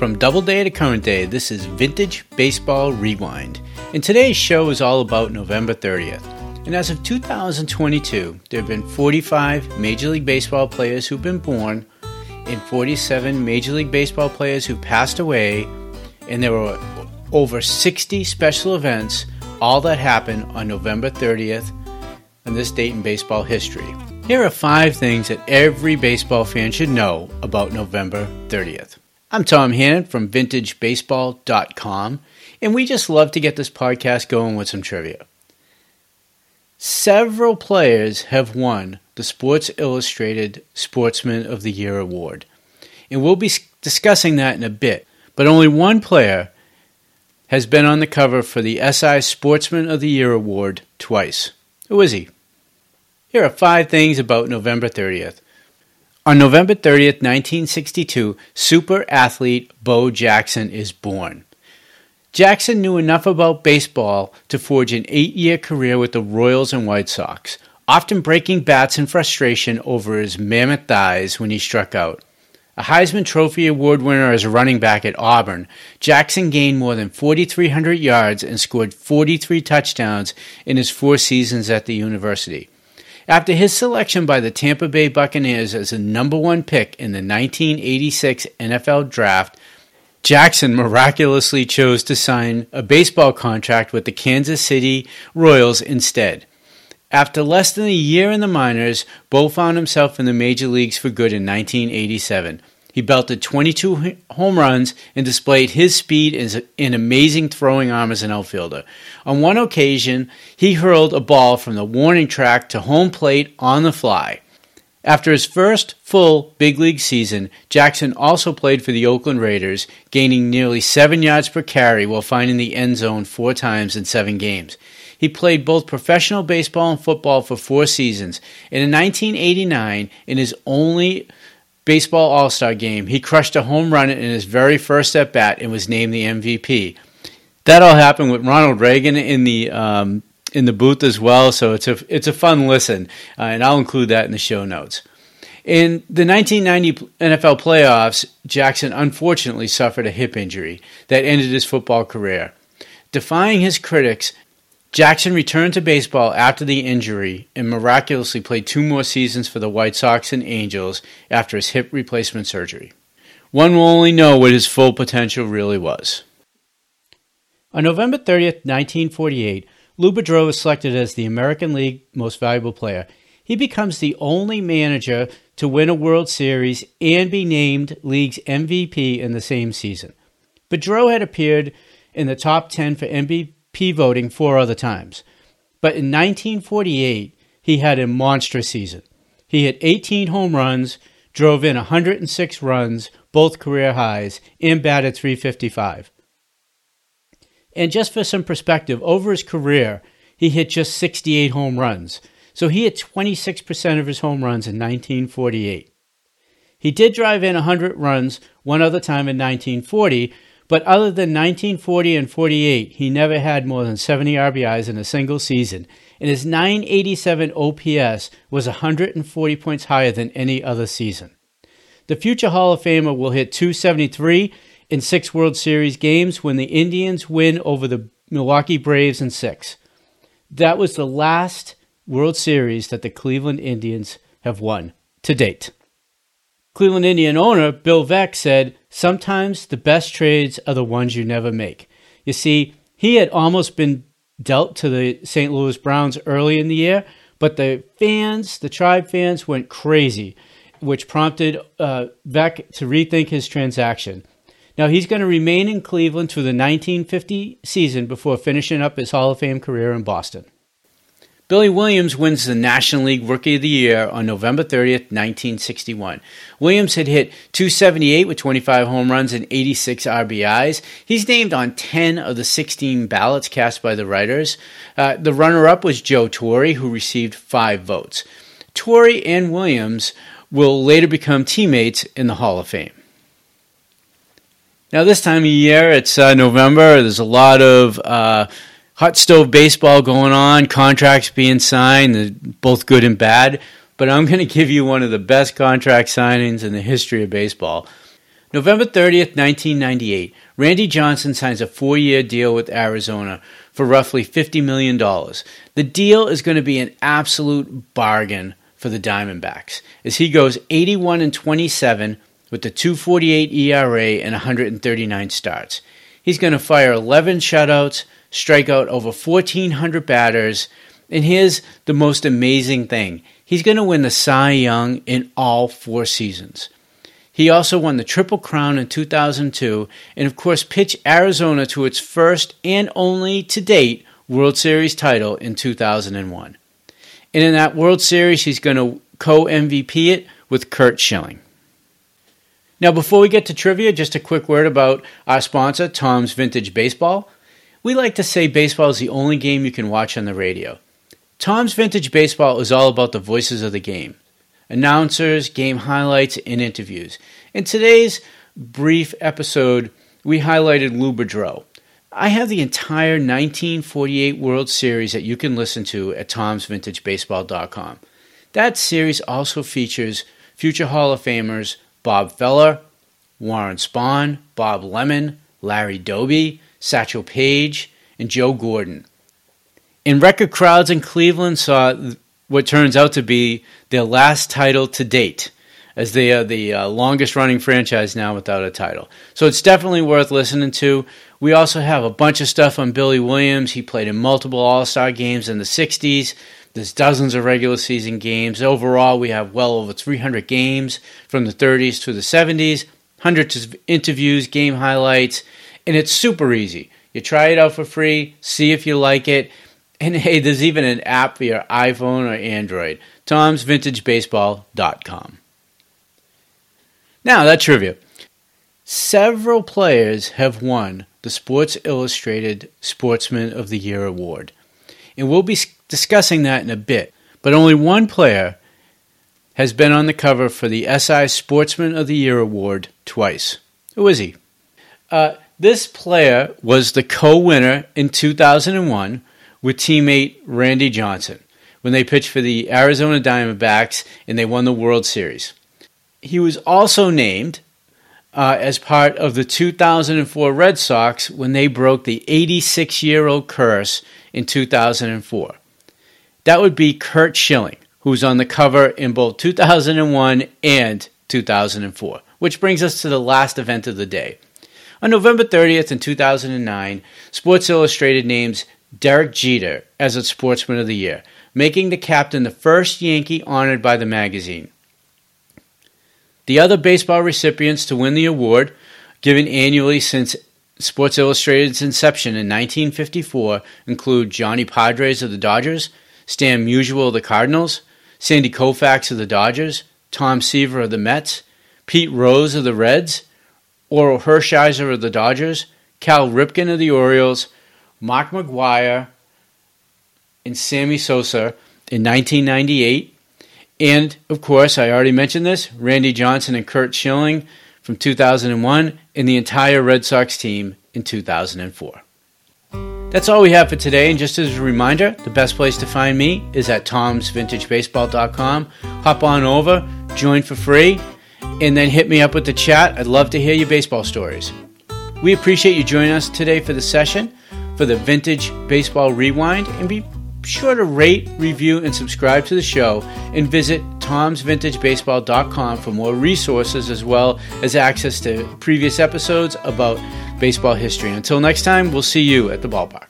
From Doubleday to Current Day, this is Vintage Baseball Rewind. And today's show is all about November 30th. And as of 2022, there have been 45 Major League Baseball players who've been born, and 47 Major League Baseball players who passed away, and there were over 60 special events, all that happened on November 30th on this date in baseball history. Here are five things that every baseball fan should know about November 30th. I'm Tom Hannon from VintageBaseball.com, and we just love to get this podcast going with some trivia. Several players have won the Sports Illustrated Sportsman of the Year award, and we'll be discussing that in a bit. But only one player has been on the cover for the SI Sportsman of the Year award twice. Who is he? Here are five things about November 30th. On November 30th, 1962, super athlete Bo Jackson is born. Jackson knew enough about baseball to forge an eight year career with the Royals and White Sox, often breaking bats in frustration over his mammoth thighs when he struck out. A Heisman Trophy Award winner as a running back at Auburn, Jackson gained more than 4,300 yards and scored 43 touchdowns in his four seasons at the university. After his selection by the Tampa Bay Buccaneers as the number one pick in the 1986 NFL Draft, Jackson miraculously chose to sign a baseball contract with the Kansas City Royals instead. After less than a year in the minors, Bo found himself in the major leagues for good in 1987. He belted 22 home runs and displayed his speed and amazing throwing arm as an outfielder. On one occasion, he hurled a ball from the warning track to home plate on the fly. After his first full big league season, Jackson also played for the Oakland Raiders, gaining nearly seven yards per carry while finding the end zone four times in seven games. He played both professional baseball and football for four seasons. And in 1989, in his only baseball all star game, he crushed a home run in his very first at bat and was named the MVP. That all happened with Ronald Reagan in the um, in the booth as well, so it's a it's a fun listen, uh, and I'll include that in the show notes. In the 1990 NFL playoffs, Jackson unfortunately suffered a hip injury that ended his football career. Defying his critics, Jackson returned to baseball after the injury and miraculously played two more seasons for the White Sox and Angels after his hip replacement surgery. One will only know what his full potential really was. On November 30th, 1948, Lou Boudreau was selected as the American League Most Valuable Player. He becomes the only manager to win a World Series and be named League's MVP in the same season. Boudreau had appeared in the top 10 for MVP P voting four other times. But in 1948, he had a monstrous season. He hit 18 home runs, drove in 106 runs, both career highs, and batted 355. And just for some perspective, over his career, he hit just 68 home runs. So he hit 26% of his home runs in 1948. He did drive in 100 runs one other time in 1940, but other than 1940 and 48, he never had more than 70 RBIs in a single season, and his 987 OPS was 140 points higher than any other season. The future Hall of Famer will hit 273 in six World Series games when the Indians win over the Milwaukee Braves in six. That was the last World Series that the Cleveland Indians have won to date. Cleveland Indian owner Bill Veeck said, Sometimes the best trades are the ones you never make. You see, he had almost been dealt to the St. Louis Browns early in the year, but the fans, the tribe fans, went crazy, which prompted uh, to rethink his transaction. Now he's going to remain in Cleveland through the 1950 season before finishing up his Hall of Fame career in Boston. Billy Williams wins the National League Rookie of the Year on November 30th, 1961. Williams had hit 278 with 25 home runs and 86 RBIs. He's named on 10 of the 16 ballots cast by the writers. Uh, the runner up was Joe Torre, who received five votes. Torre and Williams will later become teammates in the Hall of Fame. Now, this time of year, it's uh, November. There's a lot of uh, hot stove baseball going on, contracts being signed, both good and bad. But I'm going to give you one of the best contract signings in the history of baseball. November 30th, 1998, Randy Johnson signs a four year deal with Arizona for roughly $50 million. The deal is going to be an absolute bargain for the Diamondbacks as he goes 81 and 27 with the 248 ERA and 139 starts. He's going to fire 11 shutouts, strike out over 1,400 batters, and here's the most amazing thing he's going to win the Cy Young in all four seasons. He also won the Triple Crown in 2002 and, of course, pitched Arizona to its first and only to date World Series title in 2001. And in that World Series, he's going to co MVP it with Curt Schilling. Now, before we get to trivia, just a quick word about our sponsor, Tom's Vintage Baseball. We like to say baseball is the only game you can watch on the radio. Tom's Vintage Baseball is all about the voices of the game announcers, game highlights, and interviews. In today's brief episode, we highlighted Lou Boudreau. I have the entire 1948 World Series that you can listen to at tomsvintagebaseball.com. That series also features future Hall of Famers Bob Feller, Warren Spahn, Bob Lemon, Larry Doby, Satchel Paige, and Joe Gordon. And record crowds in Cleveland saw what turns out to be their last title to date, as they are the uh, longest running franchise now without a title. So it's definitely worth listening to. We also have a bunch of stuff on Billy Williams. He played in multiple All Star games in the 60s. There's dozens of regular season games. Overall, we have well over 300 games from the 30s to the 70s, hundreds of interviews, game highlights, and it's super easy. You try it out for free, see if you like it. And hey, there's even an app for your iPhone or Android. Tom'sVintageBaseball.com. Now, that trivia. Several players have won the Sports Illustrated Sportsman of the Year award. And we'll be discussing that in a bit. But only one player has been on the cover for the SI Sportsman of the Year award twice. Who is he? Uh, this player was the co winner in 2001 with teammate Randy Johnson when they pitched for the Arizona Diamondbacks and they won the World Series. He was also named uh, as part of the 2004 Red Sox when they broke the 86 year old curse in 2004. That would be Curt Schilling, who's on the cover in both 2001 and 2004, which brings us to the last event of the day. On November 30th in 2009, Sports Illustrated names Derek Jeter as its Sportsman of the Year, making the captain the first Yankee honored by the magazine. The other baseball recipients to win the award, given annually since Sports Illustrated's inception in 1954, include Johnny Podres of the Dodgers, Stan Musial of the Cardinals, Sandy Koufax of the Dodgers, Tom Seaver of the Mets, Pete Rose of the Reds, Orel Hershiser of the Dodgers, Cal Ripken of the Orioles, Mark McGwire, and Sammy Sosa in 1998. And of course, I already mentioned this Randy Johnson and Curt Schilling from 2001, and the entire Red Sox team in 2004. That's all we have for today, and just as a reminder, the best place to find me is at tomsvintagebaseball.com. Hop on over, join for free, and then hit me up with the chat. I'd love to hear your baseball stories. We appreciate you joining us today for the session for the Vintage Baseball Rewind, and be sure to rate, review, and subscribe to the show, and visit tomsvintagebaseball.com for more resources as well as access to previous episodes about baseball history. Until next time, we'll see you at the ballpark.